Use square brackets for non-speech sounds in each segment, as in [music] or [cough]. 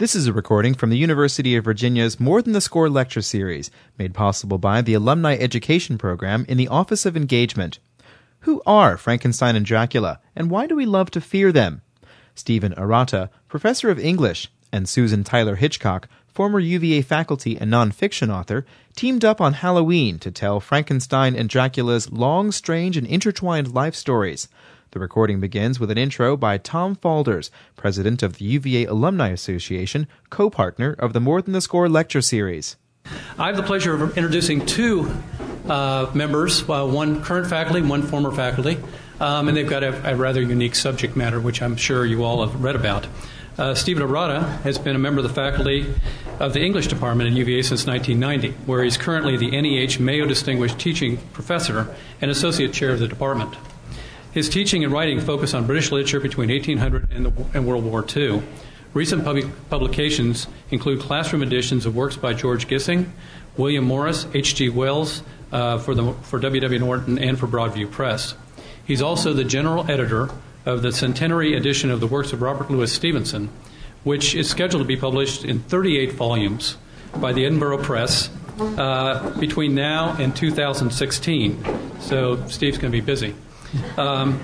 This is a recording from the University of Virginia's More Than the Score lecture series, made possible by the Alumni Education Program in the Office of Engagement. Who are Frankenstein and Dracula, and why do we love to fear them? Stephen Arata, professor of English, and Susan Tyler Hitchcock, former UVA faculty and nonfiction author, teamed up on Halloween to tell Frankenstein and Dracula's long, strange, and intertwined life stories. The recording begins with an intro by Tom Faulders, president of the UVA Alumni Association, co partner of the More Than the Score lecture series. I have the pleasure of introducing two uh, members uh, one current faculty, one former faculty, um, and they've got a, a, rather unique subject matter, which I'm sure you all have read about. Uh, Stephen Arata has been a member of the faculty of the English department at UVA since 1990, where he's currently the NEH Mayo Distinguished Teaching Professor and Associate Chair of the department. His teaching and writing focus on British literature between 1800 and, the, and World War II. Recent public publications include classroom editions of works by George Gissing, William Morris, H.G. Wells uh, for, the, for W.W. Norton, and for Broadview Press. He's also the general editor of the centenary edition of the works of Robert Louis Stevenson, which is scheduled to be published in 38 volumes by the Edinburgh Press uh, between now and 2016. So Steve's going to be busy. Um,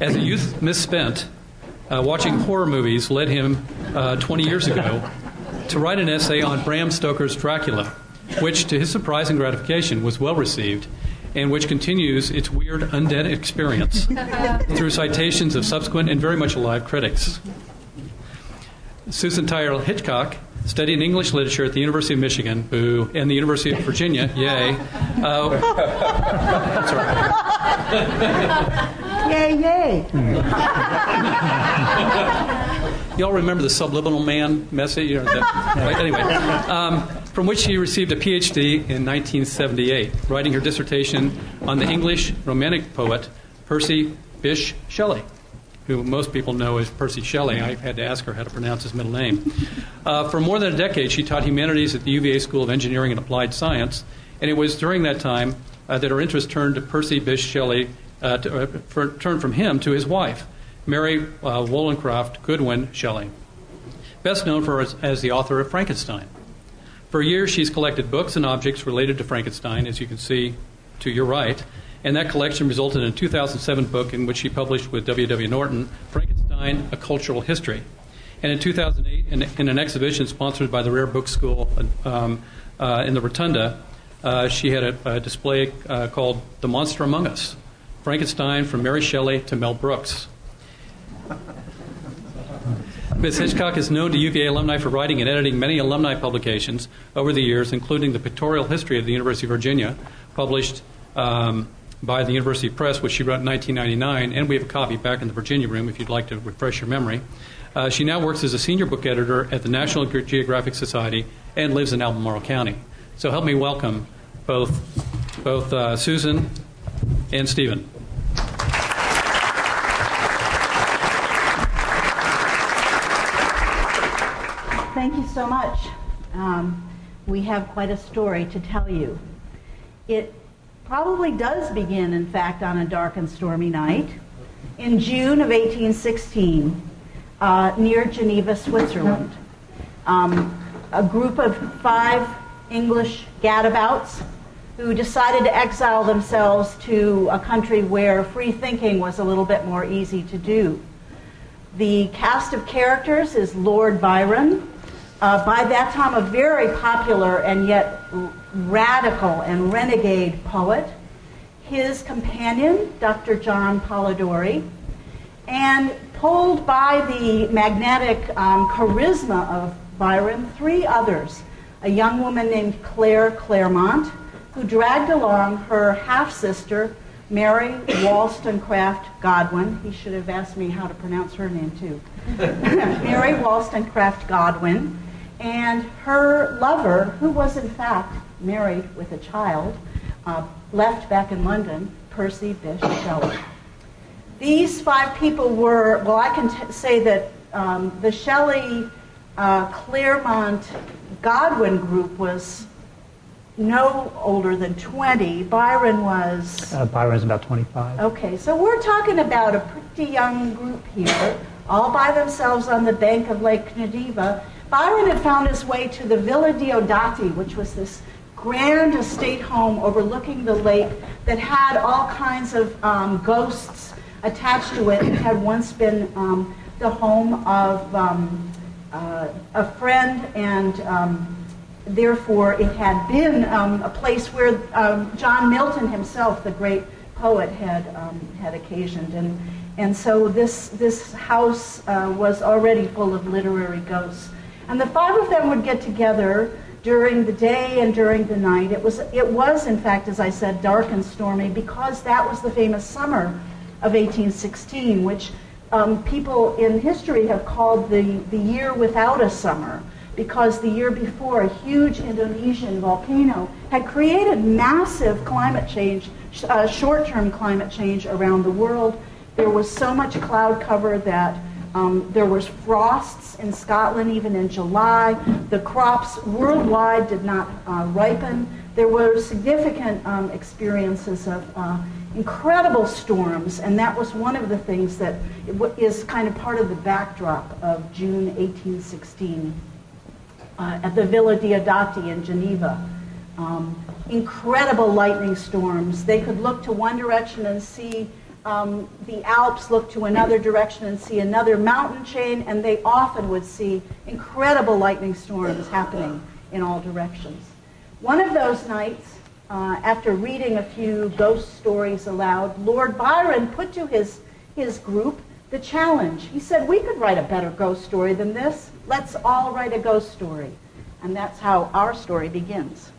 as a youth misspent, uh, watching horror movies led him uh, 20 years ago to write an essay on Bram Stoker's Dracula, which, to his surprise and gratification, was well received and which continues its weird undead experience [laughs] through citations of subsequent and very much alive critics. Susan Tyler Hitchcock studied English literature at the University of Michigan, boo, and the University of Virginia, yay. Uh, [laughs] [laughs] yay, yay. [laughs] Y'all remember the subliminal man message? You know, the, right? Anyway, um, from which she received a PhD in 1978, writing her dissertation on the English Romantic poet Percy Bysshe Shelley who most people know as Percy Shelley. I had to ask her how to pronounce his middle name. Uh, for more than a decade, she taught humanities at the UVA School of Engineering and Applied Science, and it was during that time uh, that her interest turned to Percy Bysshe Shelley, uh, to, uh, for, turned from him to his wife, Mary uh, Wollstonecraft Goodwin Shelley, best known for as, as the author of Frankenstein. For years, she's collected books and objects related to Frankenstein, as you can see to your right, and that collection resulted in a 2007 book in which she published with W.W. Norton, Frankenstein, A Cultural History. And in 2008, in, in an exhibition sponsored by the Rare Book School um, uh, in the Rotunda, uh, she had a, a display uh, called The Monster Among Us Frankenstein from Mary Shelley to Mel Brooks. Ms. Hitchcock is known to UVA alumni for writing and editing many alumni publications over the years, including the Pictorial History of the University of Virginia, published um, by the University Press, which she wrote in 1999, and we have a copy back in the Virginia room if you'd like to refresh your memory. Uh, she now works as a senior book editor at the National Geographic Society and lives in Albemarle County. So help me welcome both, both uh, Susan and Stephen. Thank you so much. Um, we have quite a story to tell you. It probably does begin, in fact, on a dark and stormy night in June of 1816 uh, near Geneva, Switzerland. Um, a group of five English gadabouts who decided to exile themselves to a country where free thinking was a little bit more easy to do. The cast of characters is Lord Byron, uh, by that time a very popular and yet radical and renegade poet, his companion, Dr. John Polidori, and pulled by the magnetic um, charisma of Byron, three others. A young woman named Claire Clairmont, who dragged along her half sister, Mary Wollstonecraft Godwin. He should have asked me how to pronounce her name, too. [laughs] Mary Wollstonecraft Godwin, and her lover, who was in fact married with a child, uh, left back in London, Percy Bysshe Shelley. These five people were, well, I can t- say that um, the Shelley uh, Clairmont Godwin group was no older than 20. Byron was. Uh, Byron's about 25. Okay, so we're talking about a pretty young group here all by themselves on the bank of Lake Geneva, Byron had found his way to the Villa Diodati, which was this grand estate home overlooking the lake that had all kinds of um, ghosts attached to it. It had once been um, the home of um, a friend, and um, therefore it had been um, a place where um, John Milton himself, the great poet, had had occasioned. And and so this this house uh, was already full of literary ghosts. And the five of them would get together during the day and during the night. It was, it was, in fact, as I said, dark and stormy because that was the famous summer of 1816, which um, people in history have called the, the year without a summer because the year before a huge Indonesian volcano had created massive climate change, uh, short-term climate change around the world. There was so much cloud cover that um, there was frosts in Scotland even in July. The crops worldwide did not uh, ripen. There were significant um, experiences of uh, incredible storms, and that was one of the things that is kind of part of the backdrop of June 1816 uh, at the Villa Diodati in Geneva. Um, incredible lightning storms. They could look to one direction and see um, the Alps look to another direction and see another mountain chain, and they often would see incredible lightning storms happening in all directions. One of those nights, after reading a few ghost stories aloud, Lord Byron put to his, his group the challenge. He said, We could write a better ghost story than this. Let's all write a ghost story. And that's how our story begins.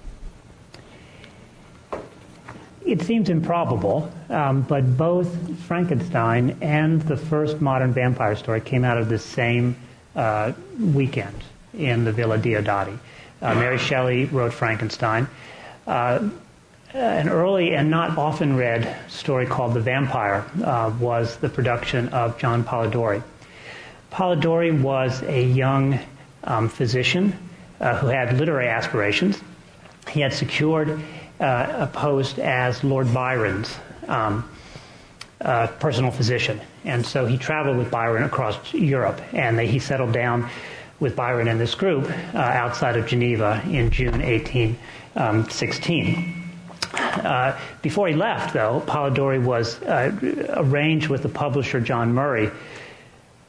It seems improbable, um, but both Frankenstein and the first modern vampire story came out of the same uh, weekend in the Villa Diodati. Uh, Mary Shelley wrote Frankenstein. Uh, an early and not often read story called The Vampire uh, was the production of John Polidori. Polidori was a young um, physician uh, who had literary aspirations. He had secured uh, a post as Lord Byron's um, uh, personal physician. And so he traveled with Byron across Europe, and they, he settled down with Byron and this group uh, outside of Geneva in June 1816. Um, uh, before he left, though, Polidori was uh, arranged with the publisher John Murray.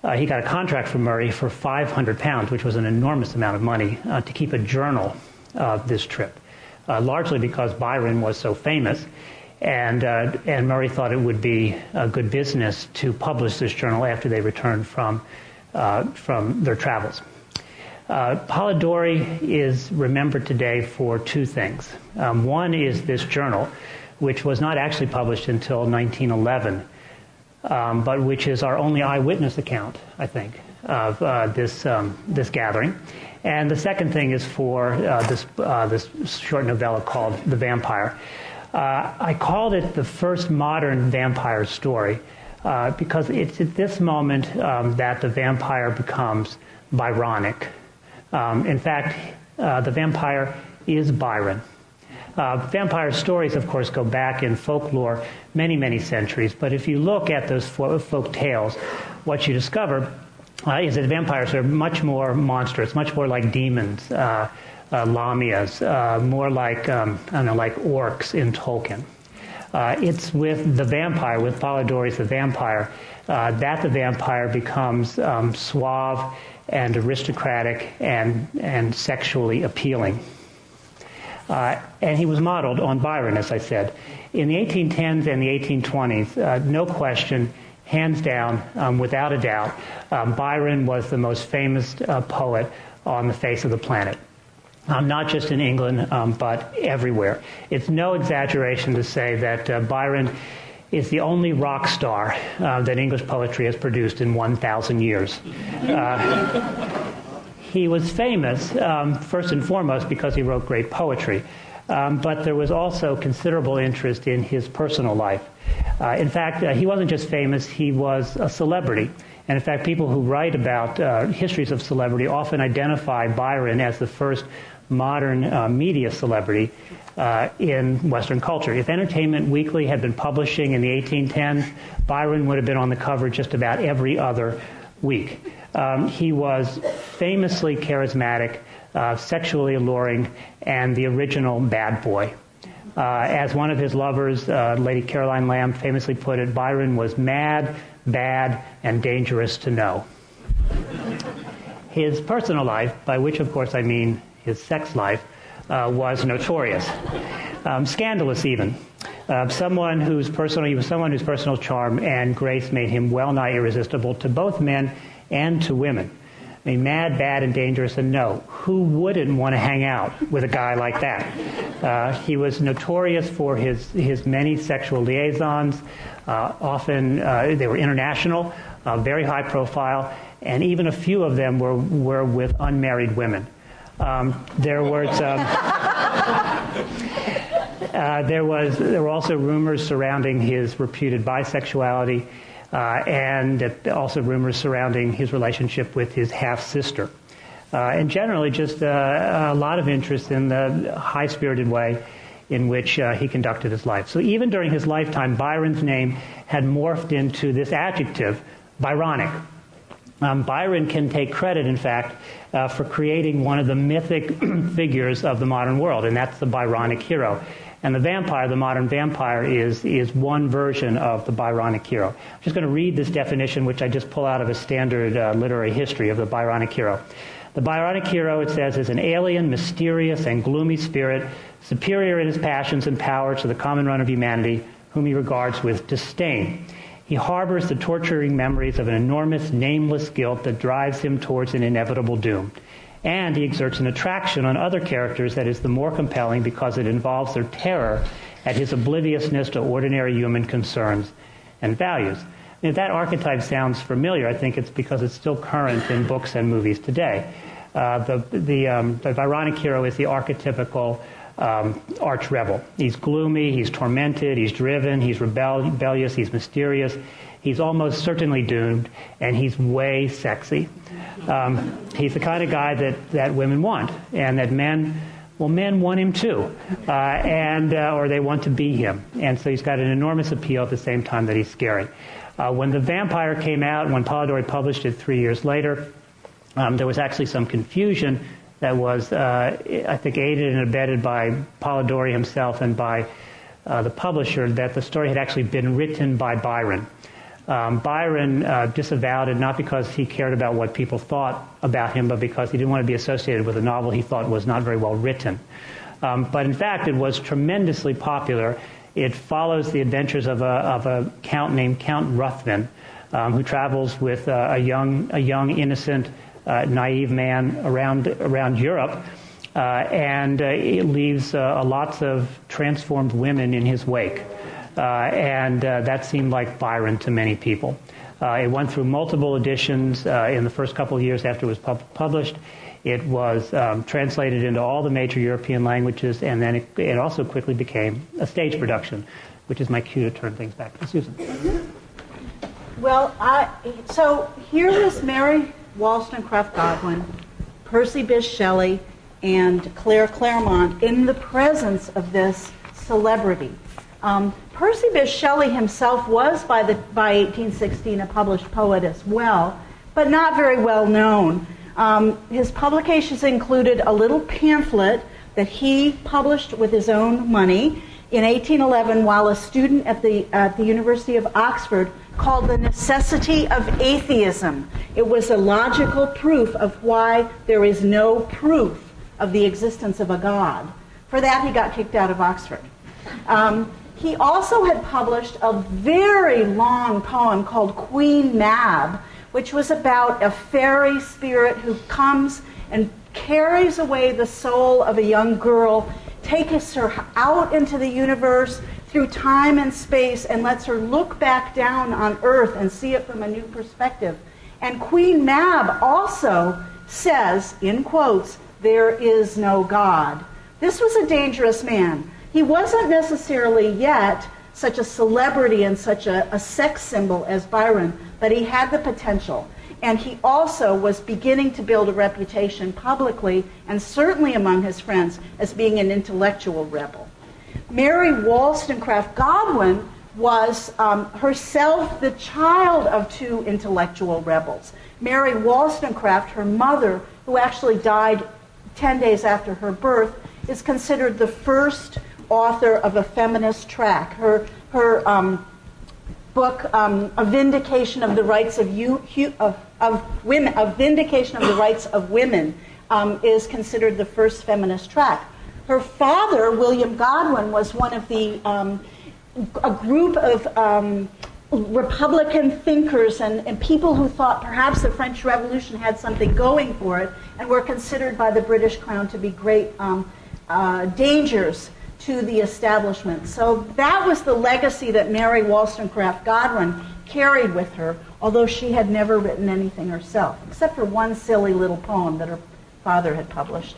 Uh, he got a contract from Murray for 500 pounds, which was an enormous amount of money, uh, to keep a journal of this trip uh, largely because Byron was so famous. And, uh, and Murray thought it would be a good business to publish this journal after they returned from, from their travels. Uh, Polidori is remembered today for two things. Um, one is this journal, which was not actually published until 1911, um, but which is our only eyewitness account, I think, of uh, this, um, this gathering. And the second thing is for uh, this, uh, this short novella called The Vampire. Uh, I called it the first modern vampire story uh, because it's at this moment um, that the vampire becomes Byronic. Um, in fact, uh, the vampire is Byron. Uh, vampire stories, of course, go back in folklore many, many centuries. But if you look at those folk tales, what you discover uh, is that vampires are much more monstrous, much more like demons, uh, uh, lamias, uh, more like um, I don't know, like orcs in Tolkien. Uh, it's with the vampire, with Polidori's The Vampire, uh, that the vampire becomes um, suave and aristocratic and and sexually appealing. and he was modeled on Byron, as I said. In the 1810s and the 1820s, no question hands down, um, without a doubt, um, Byron was the most famous uh, poet on the face of the planet. Um, not just in England, um, but everywhere. It's no exaggeration to say that uh, Byron is the only rock star uh, that English poetry has produced in 1,000 years. Uh, he was famous, um, first and foremost, because he wrote great poetry. Um, but there was also considerable interest in his personal life. Uh, in fact, uh, he wasn't just famous, he was a celebrity. And in fact, people who write about uh, histories of celebrity often identify Byron as the first modern uh, media celebrity uh, in Western culture. If Entertainment Weekly had been publishing in the 1810s, Byron would have been on the cover just about every other week. Um, he was famously charismatic, uh, sexually alluring, and the original bad boy. Uh, as one of his lovers, uh, Lady Caroline Lamb, famously put it, Byron was mad, bad, and dangerous to know. His personal life, by which of course I mean his sex life, uh, was notorious, um, scandalous even. Uh, someone whose personal, he was someone whose personal charm and grace made him well nigh irresistible to both men and to women. I mean, mad, bad, and dangerous, and no. Who wouldn't want to hang out with a guy like that? Uh, he was notorious for his, his many sexual liaisons. Uh, often uh, they were international, uh, very high profile, and even a few of them were, were with unmarried women. Um, there was. Um, uh, there was there were also rumors surrounding his reputed bisexuality uh, and also rumors surrounding his relationship with his half sister. Uh, and generally, just uh, a lot of interest in the high spirited way in which uh, he conducted his life. So, even during his lifetime, Byron's name had morphed into this adjective, Byronic. Um, Byron can take credit, in fact, uh, for creating one of the mythic [clears throat] figures of the modern world, and that's the Byronic hero. And the vampire, the modern vampire, is, is one version of the Byronic hero. I'm just going to read this definition, which I just pull out of a standard uh, literary history of the Byronic hero. The Byronic hero, it says, is an alien, mysterious, and gloomy spirit, superior in his passions and power to the common run of humanity, whom he regards with disdain. He harbors the torturing memories of an enormous, nameless guilt that drives him towards an inevitable doom and he exerts an attraction on other characters that is the more compelling because it involves their terror at his obliviousness to ordinary human concerns and values. if that archetype sounds familiar, I think it's because it's still current in books and movies today. Uh, the, the, um, the Byronic hero is the archetypical um, arch rebel. He's gloomy, he's tormented, he's driven, he's rebellious, he's mysterious, he's almost certainly doomed, and he's way sexy. Um, he's the kind of guy that, that women want, and that men, well, men want him too, uh, and uh, or they want to be him. And so he's got an enormous appeal at the same time that he's scary. Uh, when The Vampire came out, when Polidori published it three years later, um, there was actually some confusion that was, uh, I think, aided and abetted by Polidori himself and by uh, the publisher that the story had actually been written by Byron. Um, Byron uh, disavowed it not because he cared about what people thought about him, but because he didn't want to be associated with a novel he thought was not very well written. Um, but in fact, it was tremendously popular. It follows the adventures of a, of a count named Count Ruthven, um, who travels with uh, a young, a young, innocent, naive man around around Europe, uh, and uh, it leaves uh, lots of transformed women in his wake. Uh, and uh, that seemed like Byron to many people. Uh, it went through multiple editions in the first couple of years after it was pub- published. It was um, translated into all the major European languages, and then it, it, also quickly became a stage production, which is my cue to turn things back to Susan. Well, I, so here was Mary Wollstonecraft Godwin, Percy Bysshe Shelley, and Claire Clairmont in the presence of this celebrity. Um, Percy Bysshe Shelley himself was by, the, by 1816 a published poet as well, but not very well known. Um, his publications included a little pamphlet that he published with his own money in 1811 while a student at the, at the University of Oxford called The Necessity of Atheism. It was a logical proof of why there is no proof of the existence of a God. For that, he got kicked out of Oxford. Um, he also had published a very long poem called Queen Mab, which was about a fairy spirit who comes and carries away the soul of a young girl, takes her out into the universe through time and space, and lets her look back down on Earth and see it from a new perspective. And Queen Mab also says, in quotes, there is no God. This was a dangerous man. He wasn't necessarily yet such a celebrity and such a, a sex symbol as Byron, but he had the potential. And he also was beginning to build a reputation publicly and certainly among his friends as being an intellectual rebel. Mary Wollstonecraft Godwin was um, herself the child of two intellectual rebels. Mary Wollstonecraft, her mother, who actually died 10 days after her birth, is considered the first author of a feminist track. Her, her um, book, um, A Vindication of the Rights of, you, of, Women, A Vindication of the Rights of Women, um, is considered the first feminist tract. Her father, William Godwin, was one of the um, a group of um, Republican thinkers and, and, people who thought perhaps the French Revolution had something going for it and were considered by the British Crown to be great um, uh, dangers to the establishment. So that was the legacy that Mary Wollstonecraft Godwin carried with her, although she had never written anything herself, except for one silly little poem that her father had published.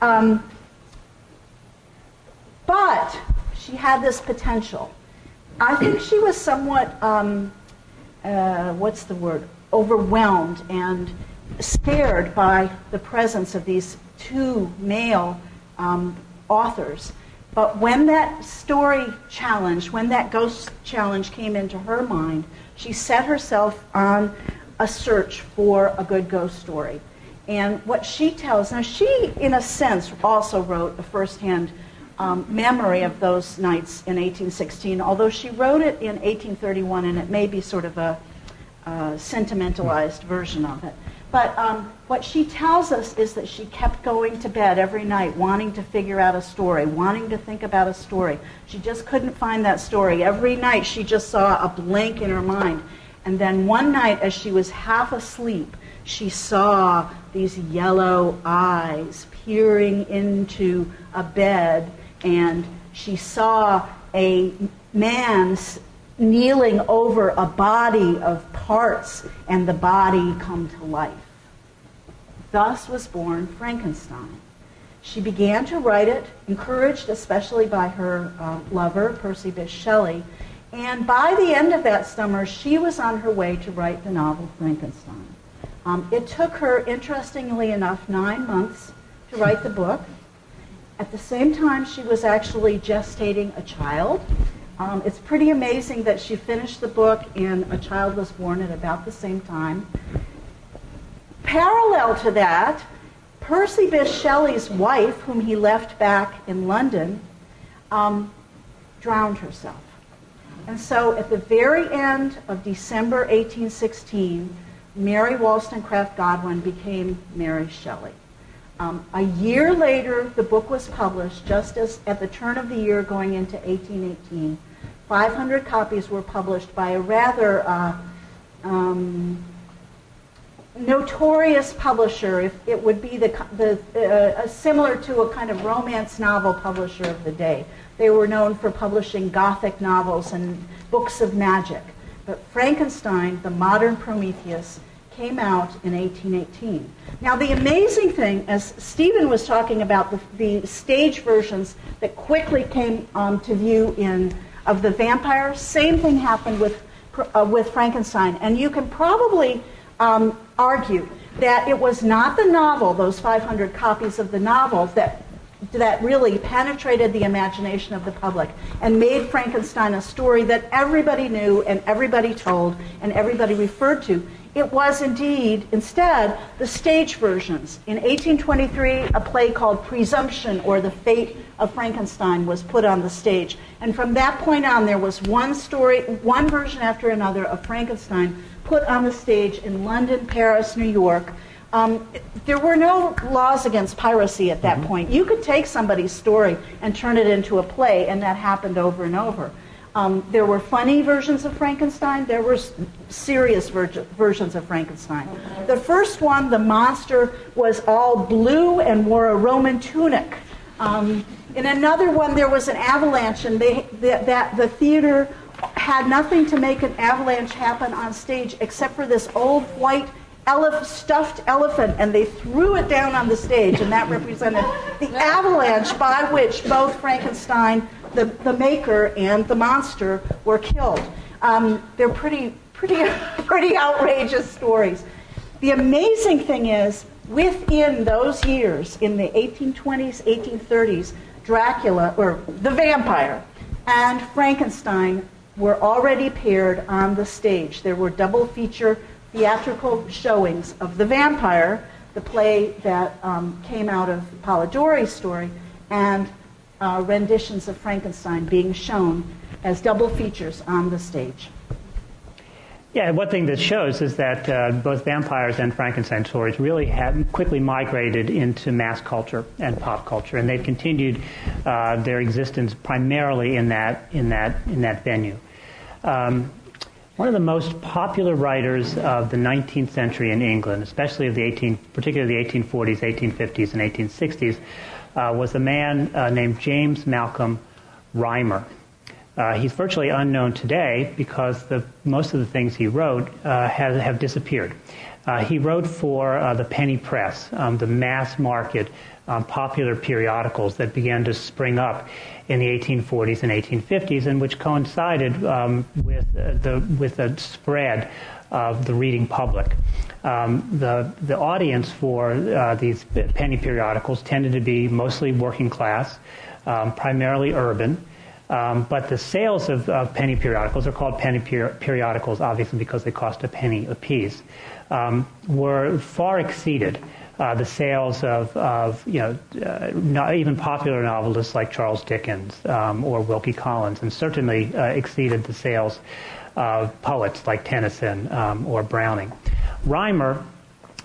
Um, but she had this potential. I think she was somewhat, um, uh, what's the word, overwhelmed and scared by the presence of these two male um, authors. But when that story challenge, when that ghost challenge came into her mind, she set herself on a search for a good ghost story. And what she tells, now she, in a sense, also wrote a firsthand um, memory of those nights in 1816, although she wrote it in 1831, and it may be sort of a, a sentimentalized version of it. But um, what she tells us is that she kept going to bed every night, wanting to figure out a story, wanting to think about a story. She just couldn't find that story. Every night she just saw a blank in her mind. And then one night, as she was half asleep, she saw these yellow eyes peering into a bed and she saw a man kneeling over a body of parts and the body come to life. Thus was born Frankenstein. She began to write it, encouraged especially by her uh, lover, Percy Bysshe Shelley, and by the end of that summer, she was on her way to write the novel Frankenstein. Um, it took her, interestingly enough, nine months to write the book. At the same time, she was actually gestating a child. Um, it's pretty amazing that she finished the book and a child was born at about the same time. Parallel to that, Percy Bysshe Shelley's wife, whom he left back in London, um, drowned herself. And so at the very end of December 1816, Mary Wollstonecraft Godwin became Mary Shelley. Um, a year later, the book was published, just as at the turn of the year going into 1818. 500 copies were published by a rather uh, um, notorious publisher. If it would be uh, similar to a kind of romance novel publisher of the day. They were known for publishing Gothic novels and books of magic. But Frankenstein, the modern Prometheus, came out in 1818. Now, the amazing thing, as Stephen was talking about the, the stage versions that quickly came um, to view in of the vampire, same thing happened with uh, with Frankenstein, and you can probably um, argue that it was not the novel, those 500 copies of the novel, that that really penetrated the imagination of the public and made Frankenstein a story that everybody knew and everybody told and everybody referred to. It was indeed, instead, the stage versions. In 1823, a play called Presumption or The Fate of Frankenstein was put on the stage. And from that point on, there was one story, one version after another of Frankenstein put on the stage in London, Paris, New York. Um, there were no laws against piracy at that mm-hmm. point. You could take somebody's story and turn it into a play, and that happened over and over. Um, there were funny versions of Frankenstein. There were serious ver- versions of Frankenstein. The first one, the monster, was all blue and wore a Roman tunic. Um, in another one, there was an avalanche, and the, theater had nothing to make an avalanche happen on stage except for this old white stuffed elephant, and they threw it down on the stage, and that represented the avalanche by which both Frankenstein the, the maker and the monster were killed. Um, they're pretty, pretty, [laughs] pretty outrageous stories. The amazing thing is, within those years, in the 1820s, 1830s, Dracula, or the vampire, and Frankenstein were already paired on the stage. There were double feature theatrical showings of The Vampire, the play that um, came out of Polidori's story, and uh, renditions of Frankenstein being shown as double features on the stage. Yeah, one thing that shows is that uh, both vampires and Frankenstein stories really have quickly migrated into mass culture and pop culture, and they've continued uh, their existence primarily in that in that in that venue. Um, one of the most popular writers of the 19th century in England, especially of the 18, particularly the 1840s, 1850s, and 1860s, uh, was a man uh, named James Malcolm Rymer. Uh, he's virtually unknown today because the, most of the things he wrote uh, have, have, disappeared. Uh, he wrote for uh, the penny press, um, the mass market um, popular periodicals that began to spring up in the 1840s and 1850s, and which coincided um, with the with the spread of the reading public. Um, the the audience for uh, these penny periodicals tended to be mostly working class, um, primarily urban. Um, but the sales of, of, penny periodicals are called penny per- periodicals, obviously because they cost a penny apiece, um, were far exceeded uh, the sales of, of you know, uh, even popular novelists like Charles Dickens um, or Wilkie Collins, and certainly uh, exceeded the sales of poets like Tennyson um, or Browning. Rymer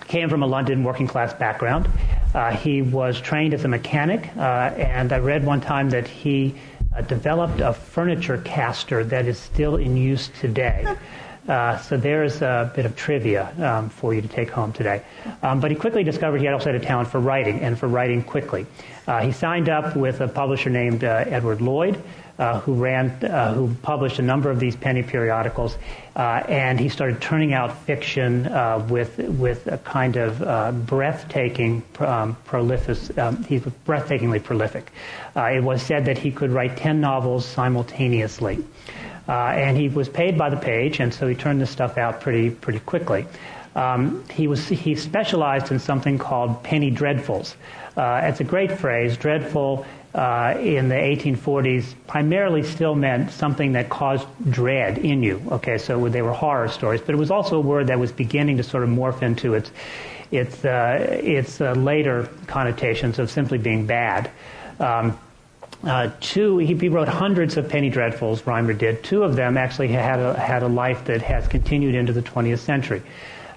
came from a London working class background. Uh, he was trained as a mechanic, uh, and I read one time that he uh, developed a furniture caster that is still in use today. [laughs] Uh, so there's a bit of trivia um, for you to take home today. Um, but he quickly discovered he had also had a talent for writing and for writing quickly. Uh, he signed up with a publisher named uh, Edward Lloyd, uh, who ran, uh, who published a number of these penny periodicals, uh, and he started turning out fiction with with a kind of breathtaking um, prolific. Um, he's breathtakingly prolific. it was said that he could write ten novels simultaneously. Uh, and he was paid by the page, and so he turned this stuff out pretty pretty quickly. Um, he was he specialized in something called penny dreadfuls. Uh, it's a great phrase. Dreadful uh, in the 1840s primarily still meant something that caused dread in you. Okay, so they were horror stories, but it was also a word that was beginning to sort of morph into its its uh, its uh, later connotations of simply being bad. Um, uh, two, he, he, wrote hundreds of penny dreadfuls. Rymer did. Two of them actually had a, had a life that has continued into the 20th century.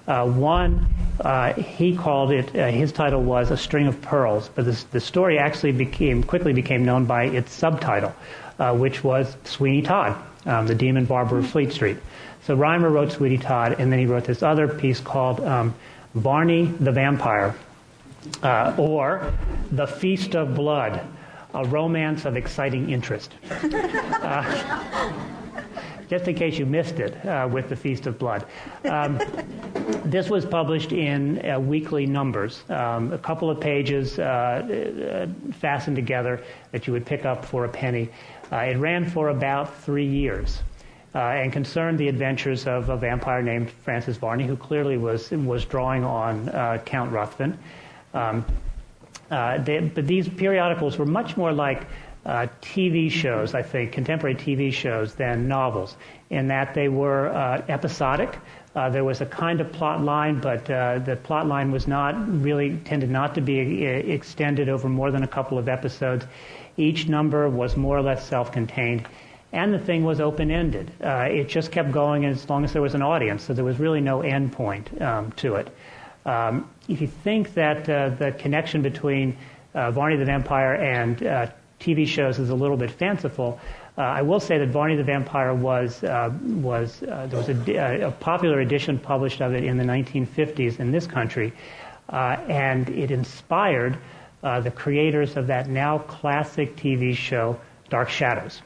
Uh, one, uh, he called it. Uh, his title was "A String of Pearls," but this, the story actually became quickly became known by its subtitle, uh, which was Sweeney Todd, um, the Demon Barber of Fleet Street. So Rymer wrote Sweeney Todd, and then he wrote this other piece called um, Varney the Vampire, uh, or The Feast of Blood a romance of exciting interest. [laughs] Uh, just in case you missed it uh, with the Feast of Blood. Um, this was published in uh, weekly numbers, um, a couple of pages uh, uh fastened together that you would pick up for a penny. Uh, it ran for about three years. Uh, and concerned the adventures of a vampire named Francis Varney, who clearly was was drawing on Count Ruthven. Um, uh, they, but these periodicals were much more like uh, TV shows, I think, contemporary TV shows than novels, in that they were uh, episodic. Uh, there was a kind of plot line, but uh, the plot line was not really tended not to be uh, extended over more than a couple of episodes. Each number was more or less self-contained, and the thing was open-ended. it just kept going as long as there was an audience, so there was really no end point um, to it. Um, if you think that uh, the connection between uh, Varney the Vampire and uh, TV shows is a little bit fanciful, uh, I will say that Varney the Vampire was uh, was uh, there was a, a, popular edition published of it in the 1950s in this country, and it inspired the creators of that now classic TV show Dark Shadows.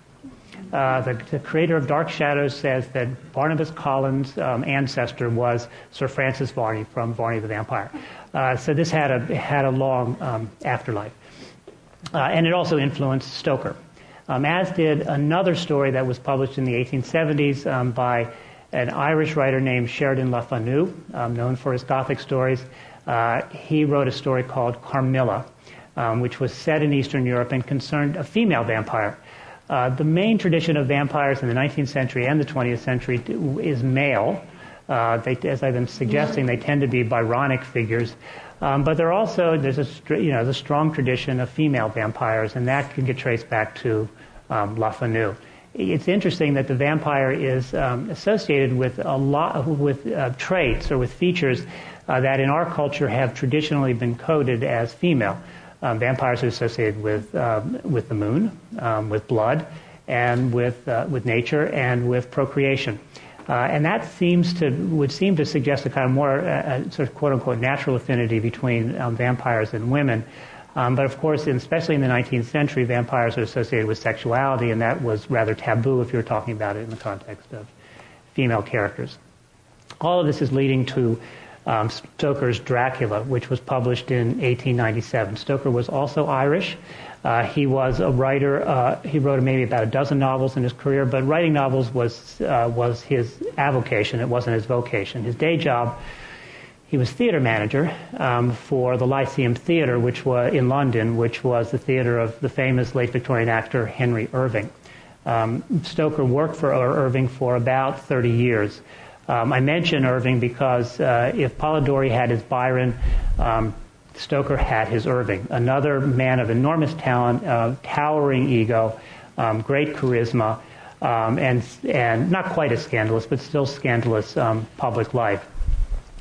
Uh, the, the, creator of Dark Shadows says that Barnabas Collins' um, ancestor was Sir Francis Varney from Varney the Vampire. Uh, so this had a had a long um, afterlife, uh, and it also influenced Stoker, um, as did another story that was published in the 1870s um, by an Irish writer named Sheridan Le Fanu, um, known for his Gothic stories. Uh, he wrote a story called Carmilla, um, which was set in Eastern Europe and concerned a female vampire Uh, the main tradition of vampires in the 19th century and the 20th century is male. Uh, they, as I've been suggesting, they tend to be Byronic figures. Um, but there also there's a you know the strong tradition of female vampires, and that can get traced back to um, Le Fanu. It's interesting that the vampire is um, associated with a lot with uh, traits or with features uh, that in our culture have traditionally been coded as female. Um, vampires are associated with um, with the moon, um, with blood, and with uh, with nature and with procreation. Uh, and that seems to would seem to suggest a kind of more uh, uh sort of quote unquote natural affinity between um, vampires and women. Um, but of course, in, especially in the 19th century, vampires are associated with sexuality, and that was rather taboo if you were talking about it in the context of female characters. All of this is leading to um, Stoker's Dracula, which was published in 1897. Stoker was also Irish. Uh, he was a writer. Uh, he wrote maybe about a dozen novels in his career, but writing novels was uh, was his avocation. It wasn't his vocation. His day job. He was theater manager um, for the Lyceum Theater, which was in London, which was the theater of the famous late Victorian actor Henry Irving. Um, Stoker worked for Irving for about 30 years. Um, I mention Irving because uh, if Polidori had his Byron, um, Stoker had his Irving, another man of enormous talent, uh, towering ego, um, great charisma, um, and and not quite as scandalous, but still scandalous um, public life.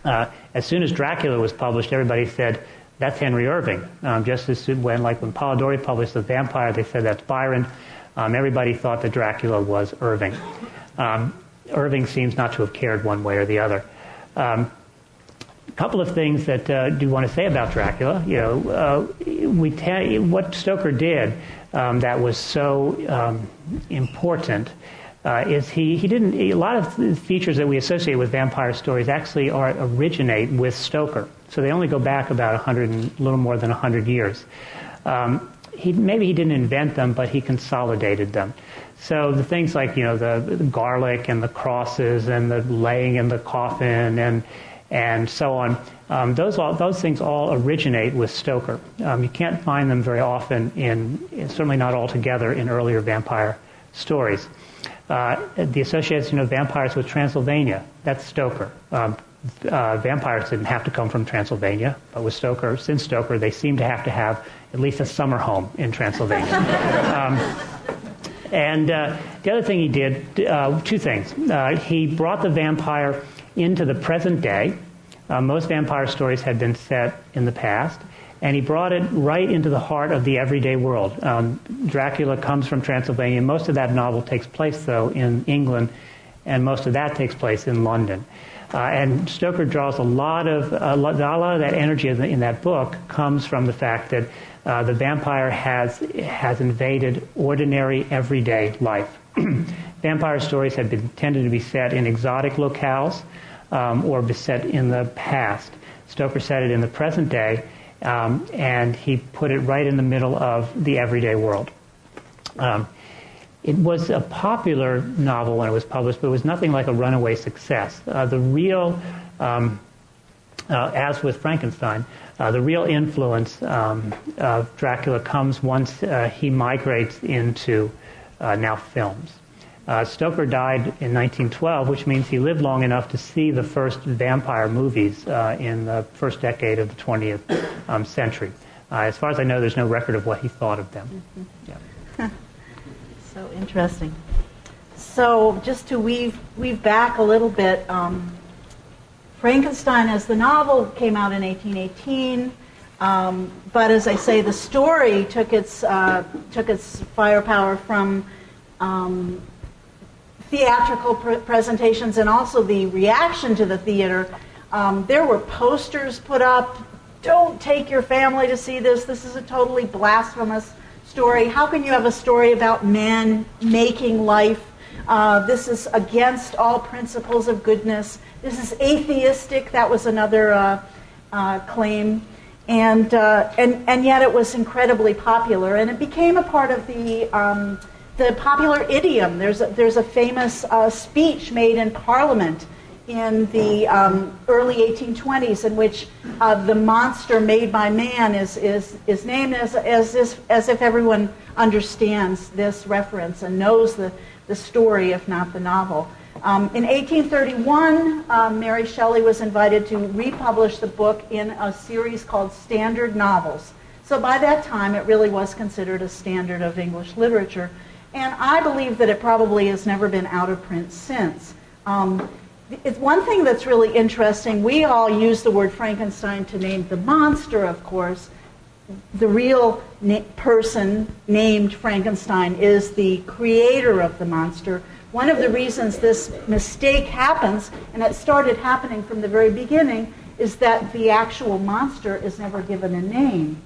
Uh, as soon as Dracula was published, everybody said that's Henry Irving. Um, just as when like when Polidori published The Vampire, they said that's Byron. Everybody thought that Dracula was Irving. Um, Irving seems not to have cared one way or the other Um couple of things that uh, do want to say about Dracula. You know, uh, we ta- what Stoker did um, that was so um, important uh, is he, he didn't a lot of the features that we associate with vampire stories actually are originate with Stoker. So they only go back about a 100 and a little more than a 100 years. Um, he, maybe he didn't invent them, but he consolidated them. So the things like you know the, the garlic and the crosses and the laying in the coffin and and so on. Um, those, all, those things all originate with Stoker. Um, you can't find them very often in, certainly not altogether in earlier vampire stories. Uh, the association of vampires with Transylvania, that's Stoker. Um, uh, vampires didn't have to come from Transylvania, but with Stoker, since Stoker, they seem to have to have at least a summer home in Transylvania. [laughs] and uh, the other thing he did, uh, two things. Uh, he brought the vampire into the present day. Uh, most vampire stories had been set in the past, and he brought it right into the heart of the everyday world. Um, Dracula comes from Transylvania. Most of that novel takes place, though, in England, and most of that takes place in London. Uh, and Stoker draws a lot of a lot of that energy in that book comes from the fact that uh, the vampire has has invaded ordinary everyday life. [clears throat] vampire stories have been tended to be set in exotic locales um, or set in the past. Stoker set it in the present day, um, and he put it right in the middle of the everyday world. Um, it was a popular novel when it was published, but it was nothing like a runaway success. Uh, the real, um, uh, as with Frankenstein, uh, the real influence um, of Dracula comes once uh, he migrates into uh, now films. Uh, Stoker died in 1912, which means he lived long enough to see the first vampire movies uh, in the first decade of the 20th um, century. Uh, as far as I know, there's no record of what he thought of them. Mm-hmm. Yeah. [laughs] so interesting. So just to weave weave back a little bit, um, Frankenstein as the novel came out in 1818. Um, but as I say, the story took its uh, took its firepower from um, theatrical pr- presentations and also the reaction to the theater. Um, there were posters put up. Don't take your family to see this. This is a totally blasphemous story. How can you have a story about man making life? Uh, this is against all principles of goodness. This is atheistic. That was another uh, uh, claim. And, uh, and, and yet it was incredibly popular. And it became a part of the um, the popular idiom. There's a, there's a famous uh, speech made in Parliament in the um, early 1820s in which uh, the monster made by man is, is, is named as, as, as, as if everyone understands this reference and knows the, the story, if not the novel. Um, in 1831, um, Mary Shelley was invited to republish the book in a series called Standard Novels. So by that time, it really was considered a standard of English literature. And I believe that it probably has never been out of print since. Um, it's one thing that's really interesting. We all use the word Frankenstein to name the monster, of course. The real na- person named Frankenstein is the creator of the monster. One of the reasons this mistake happens, and it started happening from the very beginning, is that the actual monster is never given a name.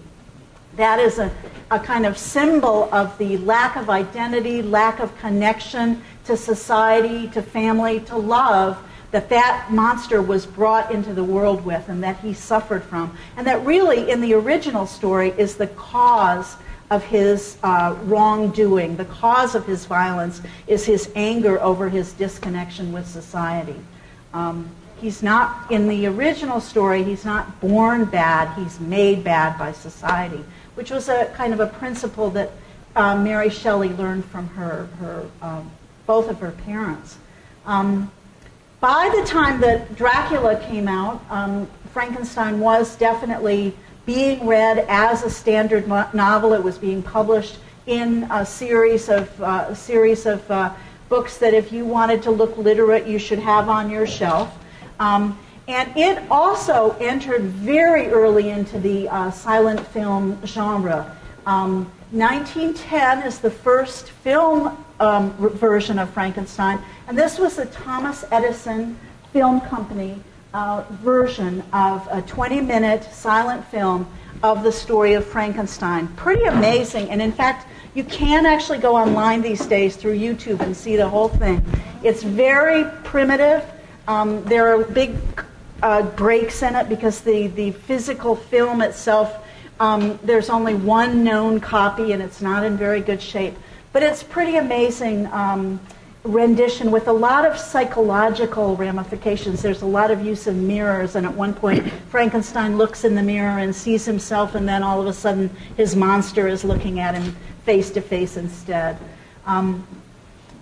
That is a, a kind of symbol of the lack of identity, lack of connection to society, to family, to love that that monster was brought into the world with and that he suffered from. And that really, in the original story, is the cause of his uh, wrongdoing. The cause of his violence is his anger over his disconnection with society. Um, he's not, in the original story, he's not born bad, he's made bad by society, which was a kind of a principle that uh, Mary Shelley learned from her, her um, both of her parents. Um, by the time that Dracula came out, um, Frankenstein was definitely being read as a standard novel. It was being published in a series of uh, a series of uh, books that, if you wanted to look literate, you should have on your shelf. Um, and it also entered very early into the uh, silent film genre. Um, 1910 is the first film um, version of Frankenstein, and this was the Thomas Edison Film Company uh, version of a 20 minute silent film of the story of Frankenstein. Pretty amazing, and in fact, you can actually go online these days through YouTube and see the whole thing. It's very primitive. Um, there are big uh, breaks in it because the, the physical film itself, um, there's only one known copy and it's not in very good shape. But it's pretty amazing um, rendition with a lot of psychological ramifications. There's a lot of use of mirrors, and at one point, [clears throat] Frankenstein looks in the mirror and sees himself, and then all of a sudden, his monster is looking at him face to face instead. Um,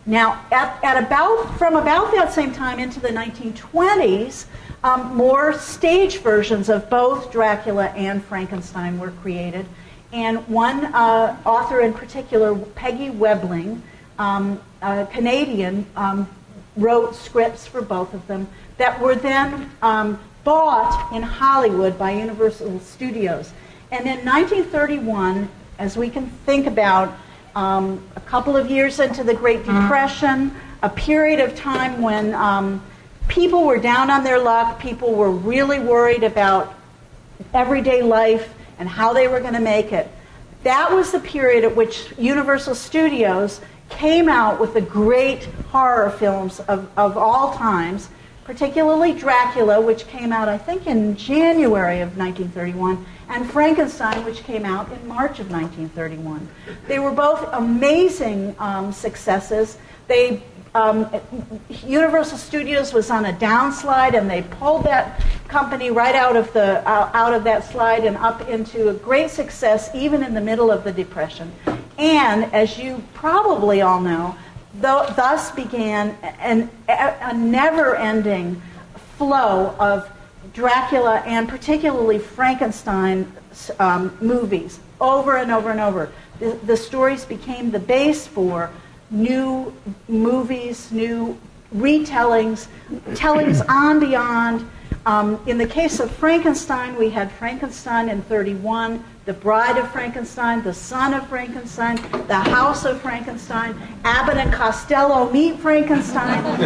now, at, at, about from about that same time into the 1920s, um, more stage versions of both Dracula and Frankenstein were created. And one uh, author in particular, Peggy Webling, um, a Canadian, um, wrote scripts for both of them that were then um, bought in Hollywood by Universal Studios. And in 1931, as we can think about, um, a couple of years into the Great mm-hmm. Depression, a period of time when um, people were down on their luck, people were really worried about everyday life and how they were going to make it. That was the period at which Universal Studios came out with the great horror films of, of all times, particularly Dracula, which came out, I think, in January of 1931, and Frankenstein, which came out in March of 1931. They were both amazing um, successes. They Universal Studios was on a downslide, and they pulled that company right out of the out of that slide and up into a great success, even in the middle of the depression. And as you probably all know, th- thus began an, a never-ending flow of Dracula and particularly Frankenstein um, movies over and over and over. The, the stories became the base for new movies, new retellings, tellings [clears throat] on beyond. Um, in the case of Frankenstein, we had Frankenstein in 31, The Bride of Frankenstein, The Son of Frankenstein, The House of Frankenstein, Abbott and Costello Meet Frankenstein. [laughs]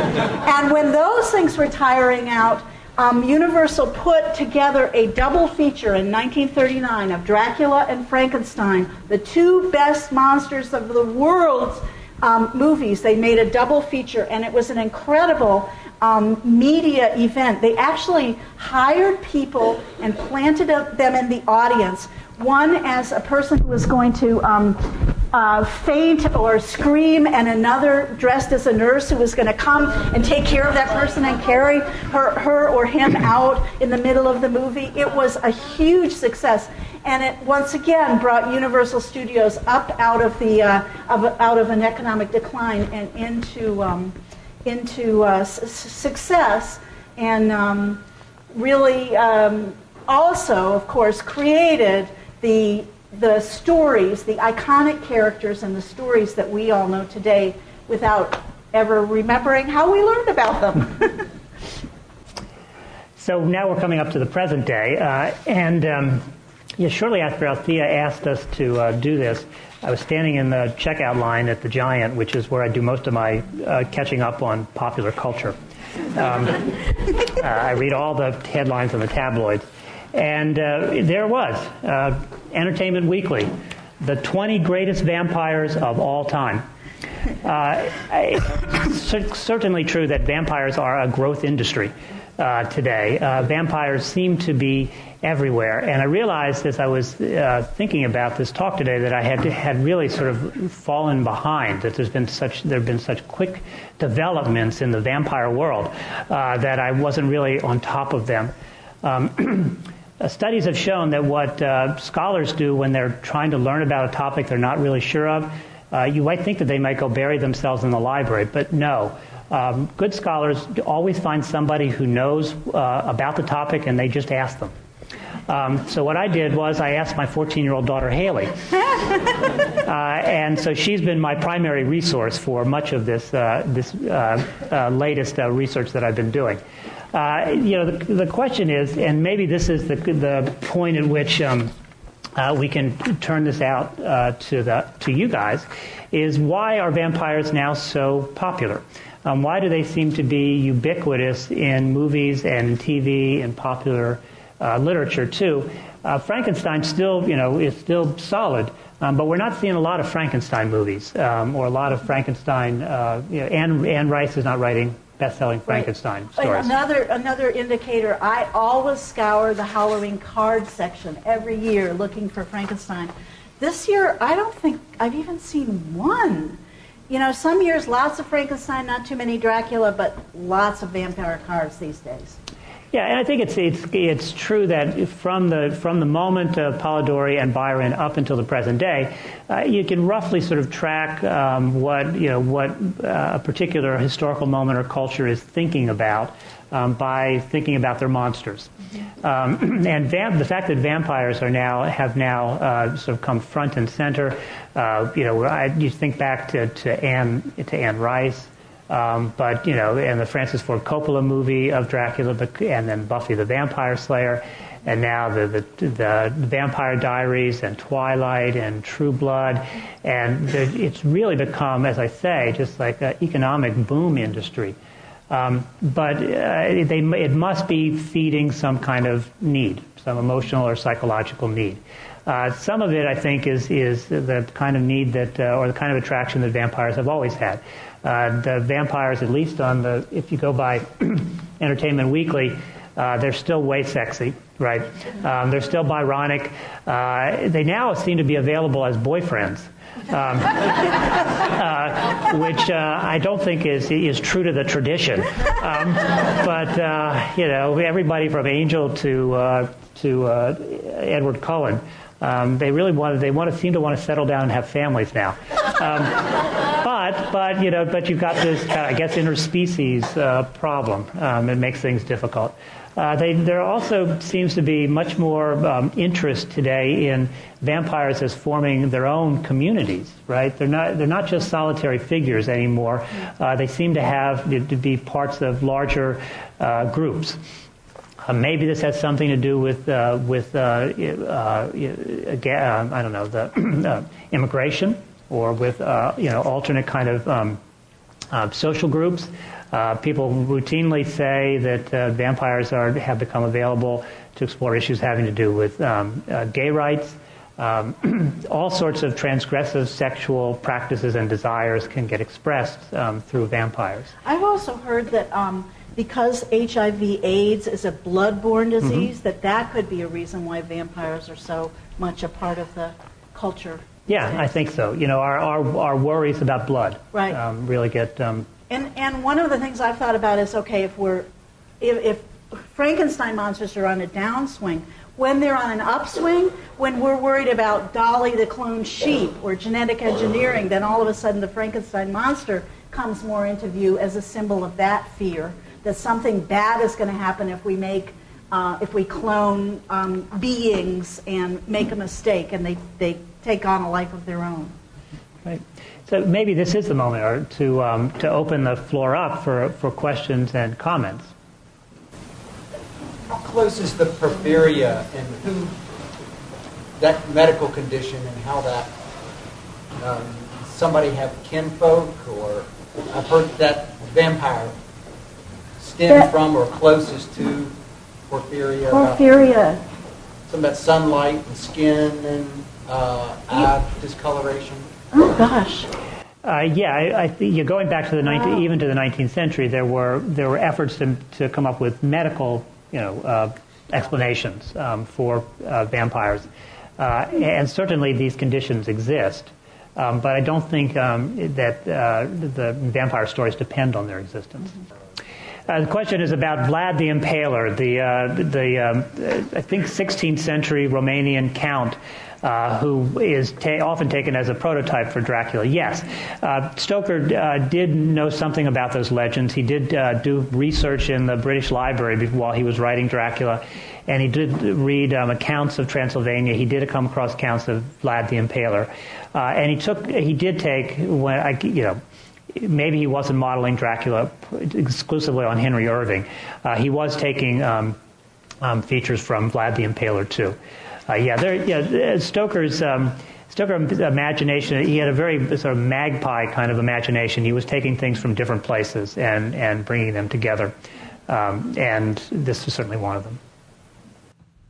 and when those things were tiring out, um, Universal put together a double feature in 1939 of Dracula and Frankenstein, the two best monsters of the world's um, movies. They made a double feature, and it was an incredible um, media event. They actually hired people and planted them in the audience. One as a person who was going to um, uh, faint or scream, and another dressed as a nurse who was going to come and take care of that person and carry her, her or him out in the middle of the movie. It was a huge success, and it once again brought Universal Studios up out of the uh, of, out of an economic decline and into um, into uh, s- success, and um, really um, also, of course, created the the stories, the iconic characters and the stories that we all know today without ever remembering how we learned about them. [laughs] so now we're coming up to the present day, uh, and um, yeah, shortly after Althea asked us to uh, do this, I was standing in the checkout line at the Giant, which is where I do most of my uh, catching up on popular culture. Um, [laughs] uh, I read all the headlines in the tabloids. And uh, there was uh, Entertainment Weekly, the 20 greatest vampires of all time. Uh, certainly true that vampires are a growth industry uh, today. Uh, vampires seem to be everywhere, and I realized as I was uh, thinking about this talk today that I had had really sort of fallen behind. That there's been such there have been such quick developments in the vampire world that I wasn't really on top of them. Um, Uh, [clears throat] studies have shown that what uh, scholars do when they're trying to learn about a topic they're not really sure of, uh, you might think that they might go bury themselves in the library, but no. Um, good scholars always find somebody who knows uh, about the topic and they just ask them. Um, so what I did was I asked my 14-year-old daughter Haley, [laughs] uh, and so she's been my primary resource for much of this uh, this latest research that I've been doing. Uh, you know, the, the, question is, and maybe this is the, the point at which um, uh, we can turn this out uh, to the to you guys, is why are vampires now so popular? Um, why do they seem to be ubiquitous in movies and TV and popular uh, literature too? Uh, Frankenstein still, you know, is still solid. Um, but we're not seeing a lot of Frankenstein movies um, or a lot of Frankenstein. Uh, you know, Anne, Anne Rice is not writing best-selling Frankenstein right. stories. Another another indicator. I always scour the Halloween card section every year looking for Frankenstein. This year, I don't think I've even seen one. You know, some years lots of Frankenstein, not too many Dracula, but lots of vampire cards these days. Yeah, and I think it's it's it's true that from the from the moment of Polidori and Byron up until the present day, uh, you can roughly sort of track um, what you know what uh, a particular historical moment or culture is thinking about um, by thinking about their monsters. Um, [clears throat] and vamp- the fact that vampires are now have now uh, sort of come front and center. Uh, you know, I, you think back to, to Anne to Anne Rice. Um, but you know, and the Francis Ford Coppola movie of Dracula, and then Buffy the Vampire Slayer, and now the, the, the Vampire Diaries and Twilight and True Blood, and it's really become, as I say, just like an economic boom industry. Um, but uh, they, it must be feeding some kind of need, some emotional or psychological need. Uh, some of it, I think, is is the kind of need that, uh, or the kind of attraction that vampires have always had. Uh, the vampires, at least on the, if you go by [clears throat] Entertainment Weekly, uh, they're still way sexy, right? Um, they're still Byronic. Uh, they now seem to be available as boyfriends. Um, [laughs] uh, which uh, I don't think is is true to the tradition. Um, but uh, you know, everybody from Angel to uh, to Edward Cullen, um, they really want they want to seem to want to settle down and have families now. Um, but but you know but you've got this kind of, I guess interspecies uh, problem. Um, it makes things difficult. Uh, they, there also seems to be much more um, interest today in vampires as forming their own communities. Right? They're not they're not just solitary figures anymore. Uh, they seem to have to be parts of larger uh, groups. Uh, maybe this has something to do with uh, with uh, uh, uh I don't know the [clears throat] immigration or with you know alternate kind of um, social groups. people routinely say that vampires are have become available to explore issues having to do with um, gay rights. Um, [clears throat] all sorts of transgressive sexual practices and desires can get expressed um, through vampires. I've also heard that because HIV/AIDS is a bloodborne mm-hmm. disease, mm-hmm. that that could be a reason why vampires are so much a part of the culture Yeah, I think so. You know, our, our, our worries about blood Right. um, really get. Um, And and one of the things I've thought about is okay if we're if, if Frankenstein monsters are on a downswing, when they're on an upswing, when we're worried about Dolly the cloned sheep or genetic engineering, then all of a sudden the Frankenstein monster comes more into view as a symbol of that fear that something bad is going to happen if we make uh, if we clone um, beings and make a mistake and they, they take on a life of their own. Right. So maybe this is the moment or to, um, to open the floor up for, for questions and comments. How close is the porphyria and who, that medical condition and how that, um, somebody have kinfolk or, I've heard that vampire stem from or closest to porphyria. about- Porphyria. Something about sunlight and skin and uh, eye discoloration. Oh gosh. Uh, yeah, I, I think you're going back to the 19, even to the 19th century. There were there were efforts to, to come up with medical, you know, uh, explanations um, for uh, vampires, uh, and certainly these conditions exist. Um, but I don't think um, that uh, the vampire stories depend on their existence. Uh, the question is about Vlad the Impaler, the, uh, the um, uh, I think 16th century Romanian count uh, who is ta- often taken as a prototype for Dracula. Yes, uh, Stoker uh, did know something about those legends. He did uh, do research in the British Library while he was writing Dracula, and he did read um, accounts of Transylvania. He did come across accounts of Vlad the Impaler, uh, and he took he did take when I you know maybe he wasn't modeling Dracula exclusively on Henry Irving. Uh, he was taking um, um, features from Vlad the Impaler too. Uh, yeah, there, yeah, Stoker's um, Stoker's imagination. He had a very sort of magpie kind of imagination. He was taking things from different places and and bringing them together. Um, and this was certainly one of them.